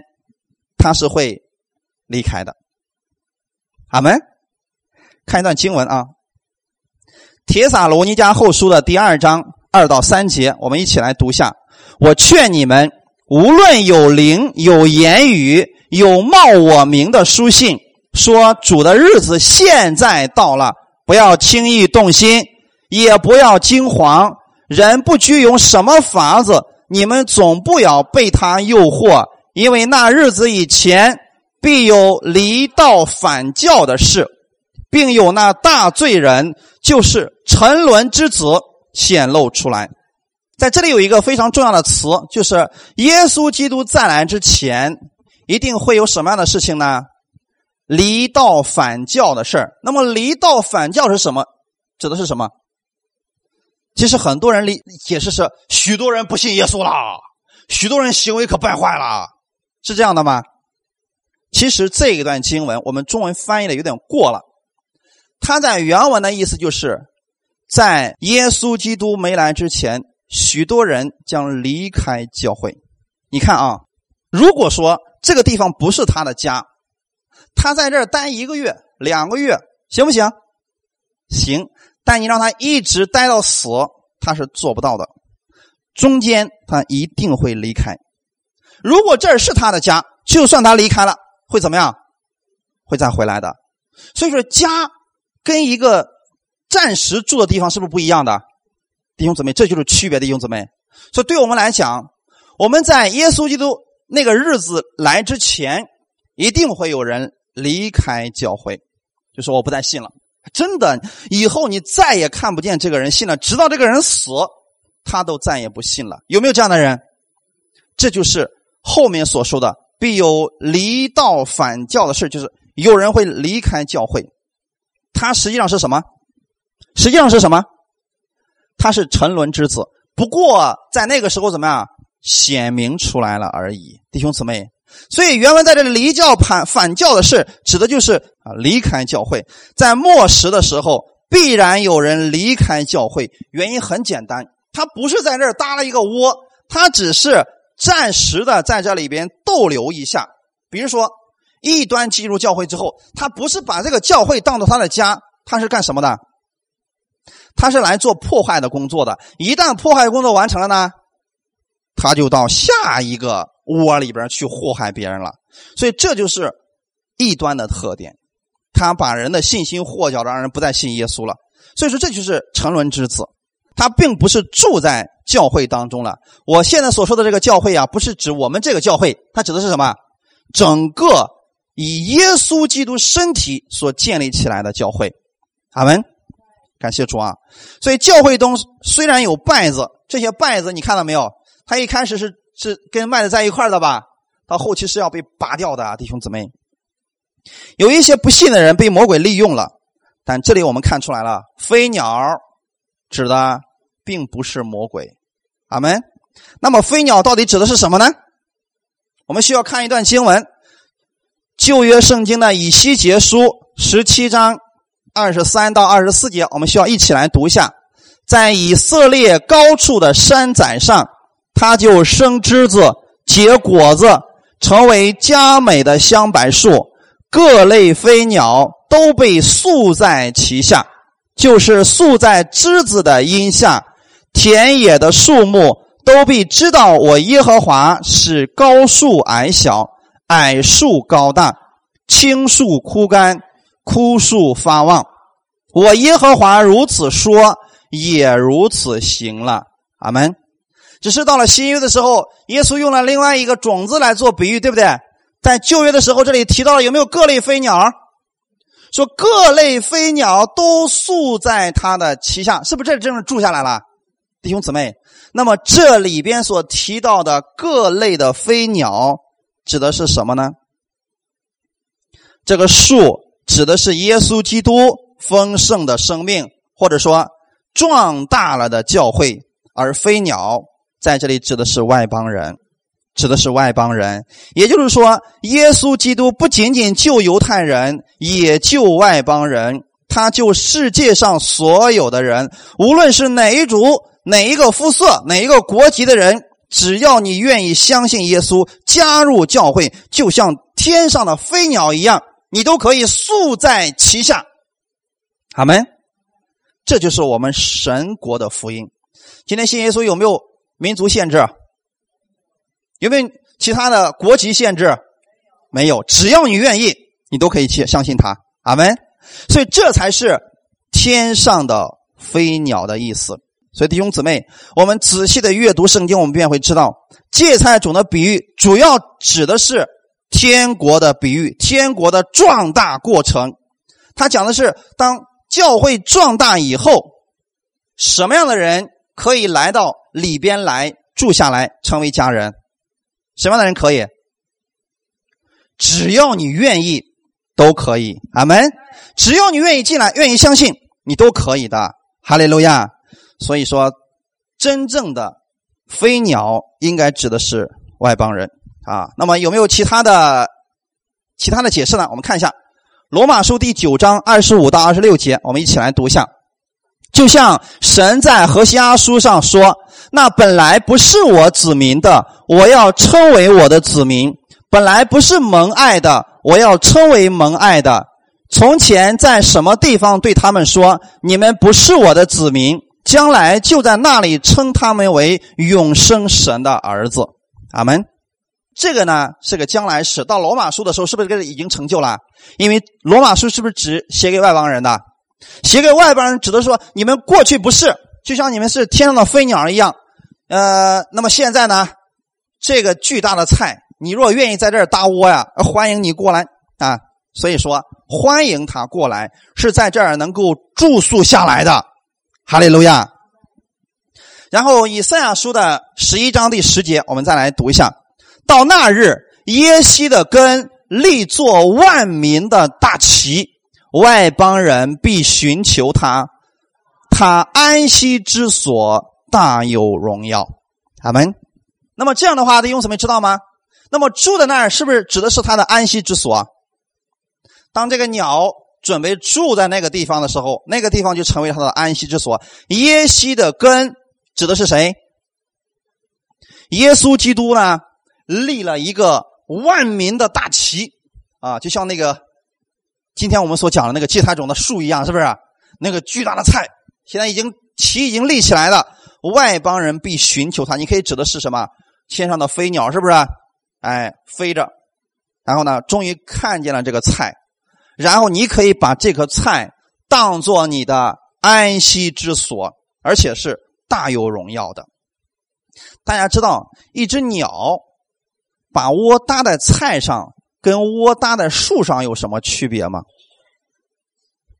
他是会离开的。阿门。看一段经文啊，《铁撒罗尼迦后书》的第二章二到三节，我们一起来读一下。我劝你们，无论有灵、有言语、有冒我名的书信。说主的日子现在到了，不要轻易动心，也不要惊惶。人不拘用什么法子，你们总不要被他诱惑，因为那日子以前必有离道反教的事，并有那大罪人，就是沉沦之子显露出来。在这里有一个非常重要的词，就是耶稣基督再来之前，一定会有什么样的事情呢？离道反教的事儿，那么离道反教是什么？指的是什么？其实很多人理解释是许多人不信耶稣了，许多人行为可败坏了，是这样的吗？其实这一段经文我们中文翻译的有点过了，它在原文的意思就是在耶稣基督没来之前，许多人将离开教会。你看啊，如果说这个地方不是他的家。他在这儿待一个月、两个月，行不行？行，但你让他一直待到死，他是做不到的。中间他一定会离开。如果这儿是他的家，就算他离开了，会怎么样？会再回来的。所以说，家跟一个暂时住的地方是不是不一样的？弟兄姊妹，这就是区别的弟兄姊妹。所以，对我们来讲，我们在耶稣基督那个日子来之前，一定会有人。离开教会，就说我不再信了。真的，以后你再也看不见这个人信了，直到这个人死，他都再也不信了。有没有这样的人？这就是后面所说的必有离道反教的事，就是有人会离开教会。他实际上是什么？实际上是什么？他是沉沦之子。不过在那个时候怎么样？显明出来了而已，弟兄姊妹。所以原文在这里离教反反教的事，指的就是啊离开教会。在末时的时候，必然有人离开教会。原因很简单，他不是在这搭了一个窝，他只是暂时的在这里边逗留一下。比如说，异端进入教会之后，他不是把这个教会当做他的家，他是干什么的？他是来做破坏的工作的。一旦破坏工作完成了呢，他就到下一个。窝里边去祸害别人了，所以这就是异端的特点。他把人的信心祸搅，让人不再信耶稣了。所以说，这就是沉沦之子。他并不是住在教会当中了。我现在所说的这个教会啊，不是指我们这个教会，它指的是什么？整个以耶稣基督身体所建立起来的教会。阿门。感谢主啊！所以教会中虽然有拜子，这些拜子你看到没有？他一开始是。是跟麦子在一块的吧？到后期是要被拔掉的啊，弟兄姊妹。有一些不信的人被魔鬼利用了，但这里我们看出来了，飞鸟指的并不是魔鬼。阿门。那么飞鸟到底指的是什么呢？我们需要看一段经文，旧约圣经的以西结书十七章二十三到二十四节，我们需要一起来读一下，在以色列高处的山仔上。它就生枝子、结果子，成为佳美的香柏树。各类飞鸟都被宿在其下，就是宿在枝子的荫下。田野的树木都必知道我耶和华是高树矮小，矮树高大。青树枯干，枯树发旺。我耶和华如此说，也如此行了。阿门。只是到了新约的时候，耶稣用了另外一个种子来做比喻，对不对？在旧约的时候，这里提到了有没有各类飞鸟？说各类飞鸟都宿在他的旗下，是不是这真是住下来了？弟兄姊妹，那么这里边所提到的各类的飞鸟指的是什么呢？这个树指的是耶稣基督丰盛的生命，或者说壮大了的教会，而飞鸟在这里指的是外邦人。指的是外邦人，也就是说，耶稣基督不仅仅救犹太人，也救外邦人。他救世界上所有的人，无论是哪一族、哪一个肤色、哪一个国籍的人，只要你愿意相信耶稣，加入教会，就像天上的飞鸟一样，你都可以宿在其下。阿门。这就是我们神国的福音。今天信耶稣有没有民族限制？有没有其他的国籍限制？没有，只要你愿意，你都可以去相信他。阿门。所以这才是天上的飞鸟的意思。所以弟兄姊妹，我们仔细的阅读圣经，我们便会知道，芥菜种的比喻主要指的是天国的比喻，天国的壮大过程。他讲的是，当教会壮大以后，什么样的人可以来到里边来住下来，成为家人？什么样的人可以？只要你愿意，都可以。阿门。只要你愿意进来，愿意相信，你都可以的。哈利路亚。所以说，真正的飞鸟应该指的是外邦人啊。那么有没有其他的其他的解释呢？我们看一下《罗马书》第九章二十五到二十六节，我们一起来读一下。就像神在何西阿书上说：“那本来不是我子民的，我要称为我的子民；本来不是蒙爱的，我要称为蒙爱的。从前在什么地方对他们说：你们不是我的子民，将来就在那里称他们为永生神的儿子。”阿门。这个呢是个将来史。到罗马书的时候，是不是这个已经成就了？因为罗马书是不是只写给外邦人的？写给外邦人，指的说你们过去不是，就像你们是天上的飞鸟一样，呃，那么现在呢，这个巨大的菜，你若愿意在这儿搭窝呀，欢迎你过来啊。所以说，欢迎他过来，是在这儿能够住宿下来的。哈利路亚。然后以赛亚书的十一章第十节，我们再来读一下：到那日，耶西的根立作万民的大旗。外邦人必寻求他，他安息之所大有荣耀。阿门。那么这样的话，弟兄姊妹知道吗？那么住在那儿是不是指的是他的安息之所？当这个鸟准备住在那个地方的时候，那个地方就成为他的安息之所。耶西的根指的是谁？耶稣基督呢？立了一个万民的大旗啊，就像那个。今天我们所讲的那个芥菜种的树一样，是不是？那个巨大的菜，现在已经旗已经立起来了。外邦人必寻求它。你可以指的是什么？天上的飞鸟，是不是？哎，飞着，然后呢，终于看见了这个菜，然后你可以把这颗菜当做你的安息之所，而且是大有荣耀的。大家知道，一只鸟把窝搭在菜上。跟窝搭在树上有什么区别吗？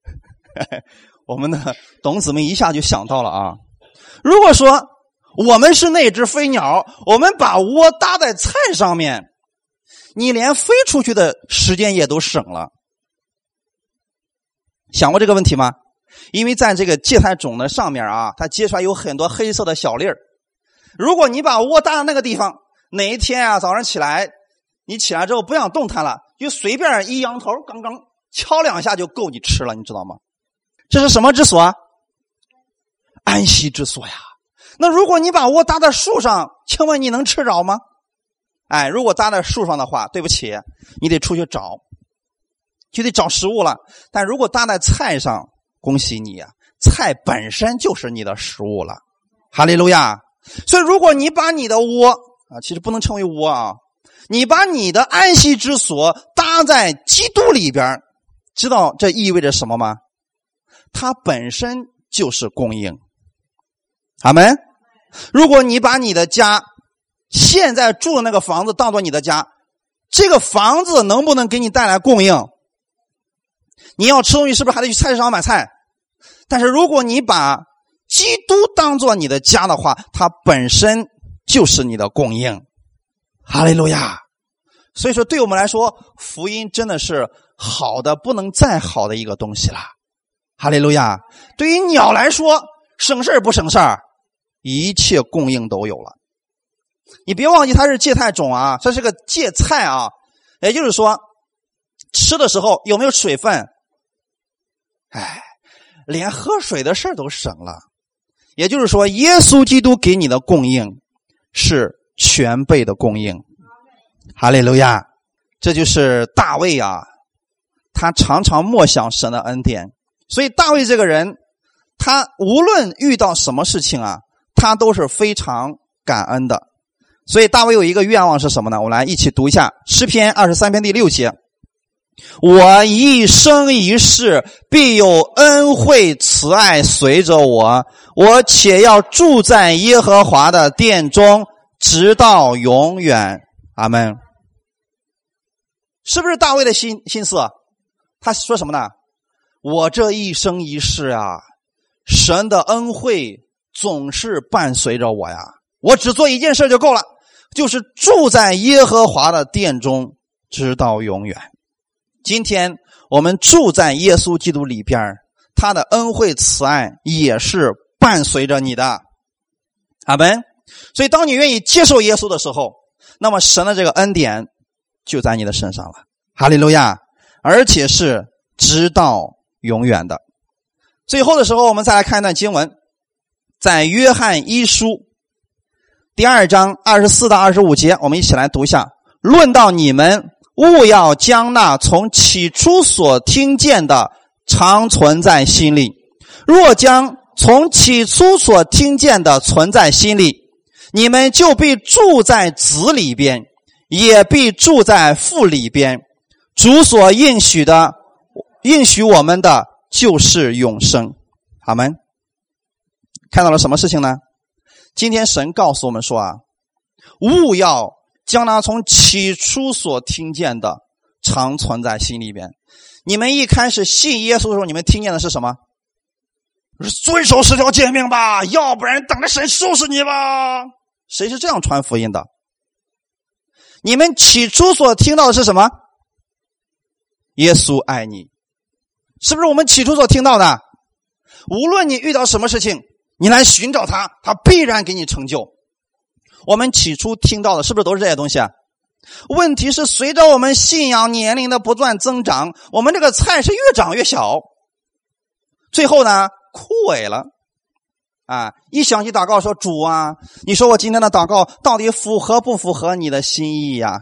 我们的董子们一下就想到了啊！如果说我们是那只飞鸟，我们把窝搭在菜上面，你连飞出去的时间也都省了。想过这个问题吗？因为在这个芥菜种的上面啊，它结出来有很多黑色的小粒儿。如果你把窝搭在那个地方，哪一天啊早上起来。你起来之后不想动弹了，就随便一扬头，刚刚敲两下就够你吃了，你知道吗？这是什么之所？安息之所呀。那如果你把窝搭在树上，请问你能吃着吗？哎，如果搭在树上的话，对不起，你得出去找，就得找食物了。但如果搭在菜上，恭喜你呀，菜本身就是你的食物了。哈利路亚。所以，如果你把你的窝啊，其实不能称为窝啊。你把你的安息之所搭在基督里边，知道这意味着什么吗？它本身就是供应。阿门。如果你把你的家现在住的那个房子当做你的家，这个房子能不能给你带来供应？你要吃东西是不是还得去菜市场买菜？但是如果你把基督当做你的家的话，它本身就是你的供应。哈利路亚！所以说，对我们来说，福音真的是好的不能再好的一个东西了。哈利路亚！对于鸟来说，省事不省事？一切供应都有了。你别忘记，它是芥菜种啊，这是个芥菜啊。也就是说，吃的时候有没有水分？哎，连喝水的事都省了。也就是说，耶稣基督给你的供应是全备的供应。哈利路亚！这就是大卫啊，他常常默想神的恩典。所以大卫这个人，他无论遇到什么事情啊，他都是非常感恩的。所以大卫有一个愿望是什么呢？我来一起读一下诗篇二十三篇第六节。我一生一世必有恩惠慈爱随着我，我且要住在耶和华的殿中，直到永远。阿门。是不是大卫的心心思？他说什么呢？我这一生一世啊，神的恩惠总是伴随着我呀。我只做一件事就够了，就是住在耶和华的殿中，直到永远。今天我们住在耶稣基督里边他的恩惠慈爱也是伴随着你的，阿门。所以，当你愿意接受耶稣的时候，那么神的这个恩典就在你的身上了，哈利路亚！而且是直到永远的。最后的时候，我们再来看一段经文，在约翰一书第二章二十四到二十五节，我们一起来读一下。论到你们。勿要将那从起初所听见的常存在心里。若将从起初所听见的存在心里，你们就必住在子里边，也必住在父里边。主所应许的，应许我们的就是永生。阿门。看到了什么事情呢？今天神告诉我们说啊，勿要。将那从起初所听见的常存在心里边。你们一开始信耶稣的时候，你们听见的是什么？遵守十条诫命吧，要不然等着神收拾你吧。谁是这样传福音的？你们起初所听到的是什么？耶稣爱你，是不是我们起初所听到的？无论你遇到什么事情，你来寻找他，他必然给你成就。我们起初听到的是不是都是这些东西啊？问题是随着我们信仰年龄的不断增长，我们这个菜是越长越小，最后呢枯萎了。啊！一想起祷告说主啊，你说我今天的祷告到底符合不符合你的心意呀？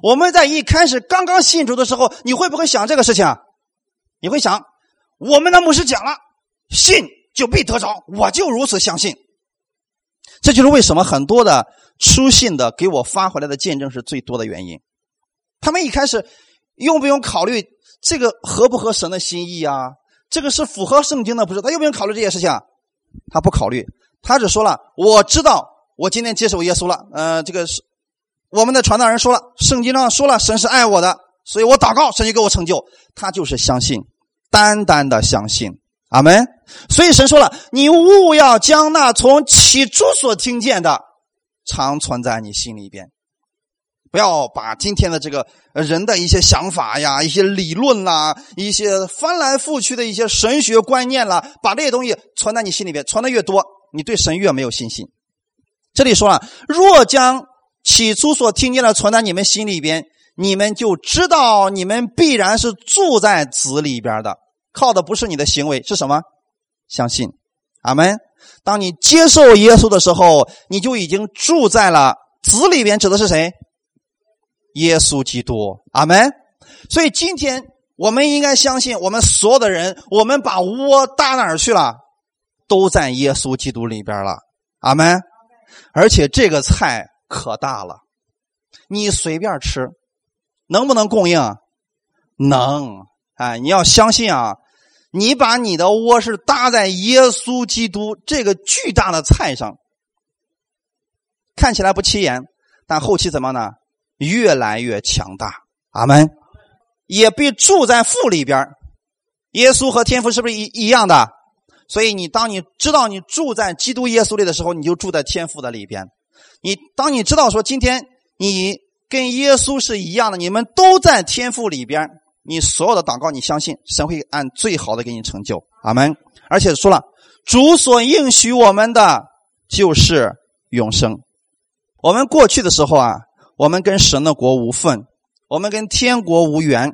我们在一开始刚刚信主的时候，你会不会想这个事情？你会想，我们的牧师讲了，信就必得着，我就如此相信。这就是为什么很多的。书信的给我发回来的见证是最多的原因。他们一开始用不用考虑这个合不合神的心意啊？这个是符合圣经的，不是？他用不用考虑这些事情啊？他不考虑，他只说了：“我知道，我今天接受耶稣了。呃，这个是我们的传道人说了，圣经上说了，神是爱我的，所以我祷告，神就给我成就。他就是相信，单单的相信。阿门。所以神说了：你勿要将那从起初所听见的。”常存在你心里边，不要把今天的这个人的一些想法呀、一些理论啦、一些翻来覆去的一些神学观念啦，把这些东西存在你心里边，存的越多，你对神越没有信心。这里说了，若将起初所听见的存在你们心里边，你们就知道你们必然是住在子里边的，靠的不是你的行为，是什么？相信，阿门。当你接受耶稣的时候，你就已经住在了子里边。指的是谁？耶稣基督。阿门。所以今天我们应该相信，我们所有的人，我们把窝搭哪儿去了？都在耶稣基督里边了。阿门。而且这个菜可大了，你随便吃，能不能供应？能，哎，你要相信啊！你把你的窝是搭在耶稣基督这个巨大的菜上，看起来不起眼，但后期怎么呢？越来越强大。阿门。也必住在父里边耶稣和天父是不是一一样的？所以你当你知道你住在基督耶稣里的时候，你就住在天父的里边。你当你知道说今天你跟耶稣是一样的，你们都在天父里边，你所有的祷告，你相信神会按最好的给你成就。阿门。而且说了，主所应许我们的就是永生。我们过去的时候啊，我们跟神的国无份，我们跟天国无缘。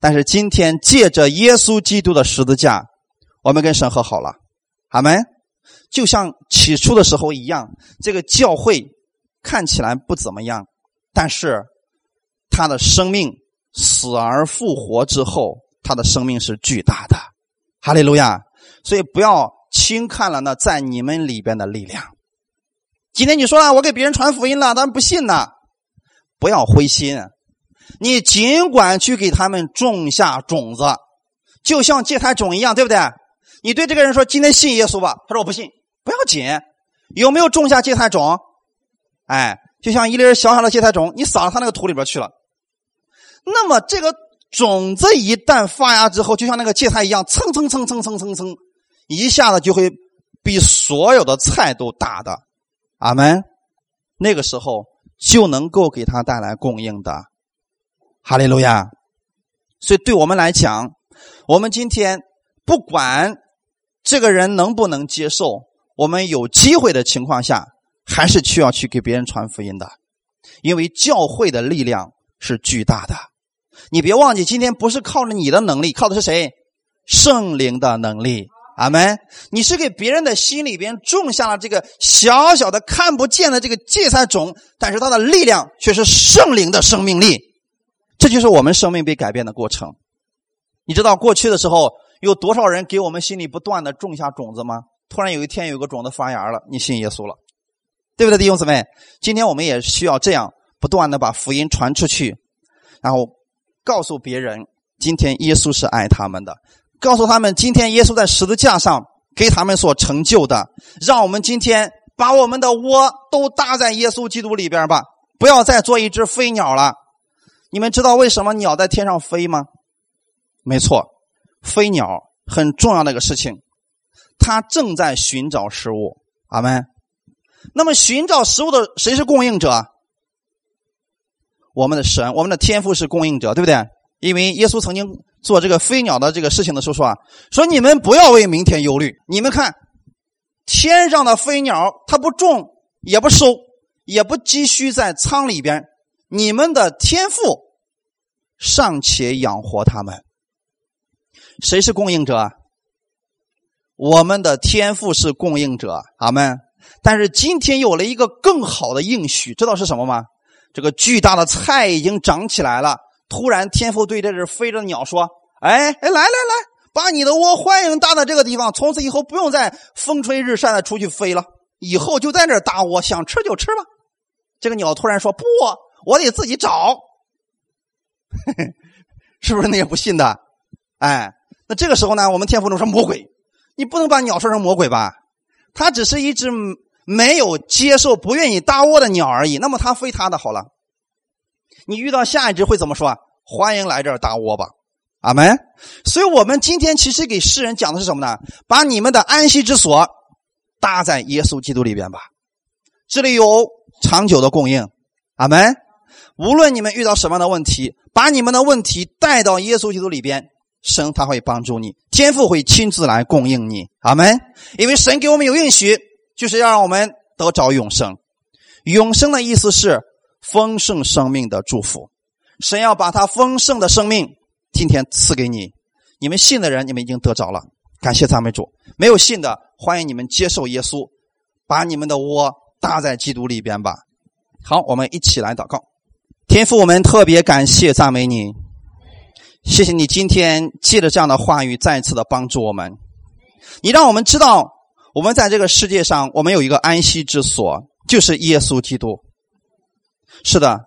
但是今天借着耶稣基督的十字架，我们跟神和好了。阿门。就像起初的时候一样，这个教会看起来不怎么样，但是他的生命死而复活之后，他的生命是巨大的。哈利路亚！所以不要轻看了那在你们里边的力量。今天你说了，我给别人传福音了，他们不信呢，不要灰心，你尽管去给他们种下种子，就像芥菜种一样，对不对？你对这个人说：“今天信耶稣吧。”他说：“我不信。”不要紧，有没有种下芥菜种？哎，就像一粒小小的芥菜种，你撒到他那个土里边去了。那么这个种子一旦发芽之后，就像那个芥菜一样，蹭蹭蹭蹭蹭蹭蹭，一下子就会比所有的菜都大的。阿门。那个时候就能够给他带来供应的。哈利路亚。所以对我们来讲，我们今天不管。这个人能不能接受？我们有机会的情况下，还是需要去给别人传福音的，因为教会的力量是巨大的。你别忘记，今天不是靠着你的能力，靠的是谁？圣灵的能力。阿门。你是给别人的心里边种下了这个小小的看不见的这个芥菜种，但是它的力量却是圣灵的生命力。这就是我们生命被改变的过程。你知道过去的时候。有多少人给我们心里不断的种下种子吗？突然有一天有个种子发芽了，你信耶稣了，对不对，弟兄姊妹？今天我们也需要这样不断的把福音传出去，然后告诉别人，今天耶稣是爱他们的，告诉他们今天耶稣在十字架上给他们所成就的，让我们今天把我们的窝都搭在耶稣基督里边吧，不要再做一只飞鸟了。你们知道为什么鸟在天上飞吗？没错。飞鸟很重要的一个事情，它正在寻找食物。阿门。那么寻找食物的谁是供应者？我们的神，我们的天赋是供应者，对不对？因为耶稣曾经做这个飞鸟的这个事情的时候说啊，说你们不要为明天忧虑。你们看天上的飞鸟，它不种也不收，也不积蓄在仓里边，你们的天赋尚且养活他们。谁是供应者？我们的天赋是供应者，阿门。但是今天有了一个更好的应许，知道是什么吗？这个巨大的菜已经长起来了。突然，天父对这只飞着的鸟说：“哎哎，来来来，把你的窝欢迎搭在这个地方。从此以后不用再风吹日晒的出去飞了，以后就在这搭窝，想吃就吃吧。”这个鸟突然说：“不，我得自己找。”是不是那也不信的？哎。那这个时候呢，我们天父中说魔鬼，你不能把鸟说成魔鬼吧？它只是一只没有接受、不愿意搭窝的鸟而已。那么它飞它的好了。你遇到下一只会怎么说啊？欢迎来这儿搭窝吧，阿门。所以我们今天其实给世人讲的是什么呢？把你们的安息之所搭在耶稣基督里边吧，这里有长久的供应，阿门。无论你们遇到什么样的问题，把你们的问题带到耶稣基督里边。神他会帮助你，天父会亲自来供应你，阿门。因为神给我们有应许，就是要让我们得着永生。永生的意思是丰盛生命的祝福。神要把他丰盛的生命今天赐给你。你们信的人，你们已经得着了，感谢赞美主。没有信的，欢迎你们接受耶稣，把你们的窝搭在基督里边吧。好，我们一起来祷告。天父，我们特别感谢赞美你。谢谢你今天借着这样的话语再次的帮助我们，你让我们知道，我们在这个世界上，我们有一个安息之所，就是耶稣基督。是的，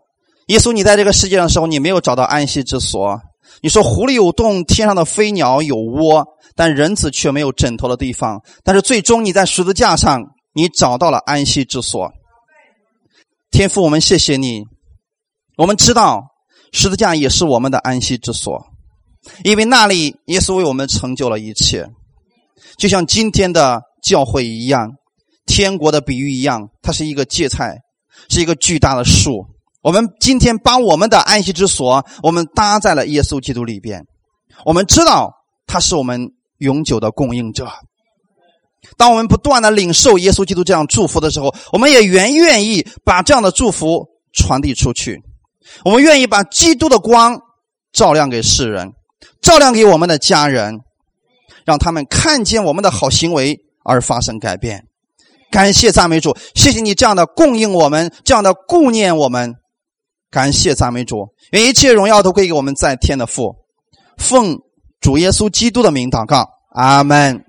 耶稣，你在这个世界上的时候，你没有找到安息之所，你说狐狸有洞，天上的飞鸟有窝，但人子却没有枕头的地方。但是最终你在十字架上，你找到了安息之所。天父，我们谢谢你。我们知道十字架也是我们的安息之所，因为那里耶稣为我们成就了一切，就像今天的教会一样，天国的比喻一样，它是一个芥菜，是一个巨大的树。我们今天把我们的安息之所，我们搭在了耶稣基督里边。我们知道他是我们永久的供应者。当我们不断的领受耶稣基督这样祝福的时候，我们也愿愿意把这样的祝福传递出去。我们愿意把基督的光照亮给世人，照亮给我们的家人，让他们看见我们的好行为而发生改变。感谢赞美主，谢谢你这样的供应我们，这样的顾念我们。感谢赞美主，愿一切荣耀都归给我们在天的父，奉主耶稣基督的名祷告，阿门。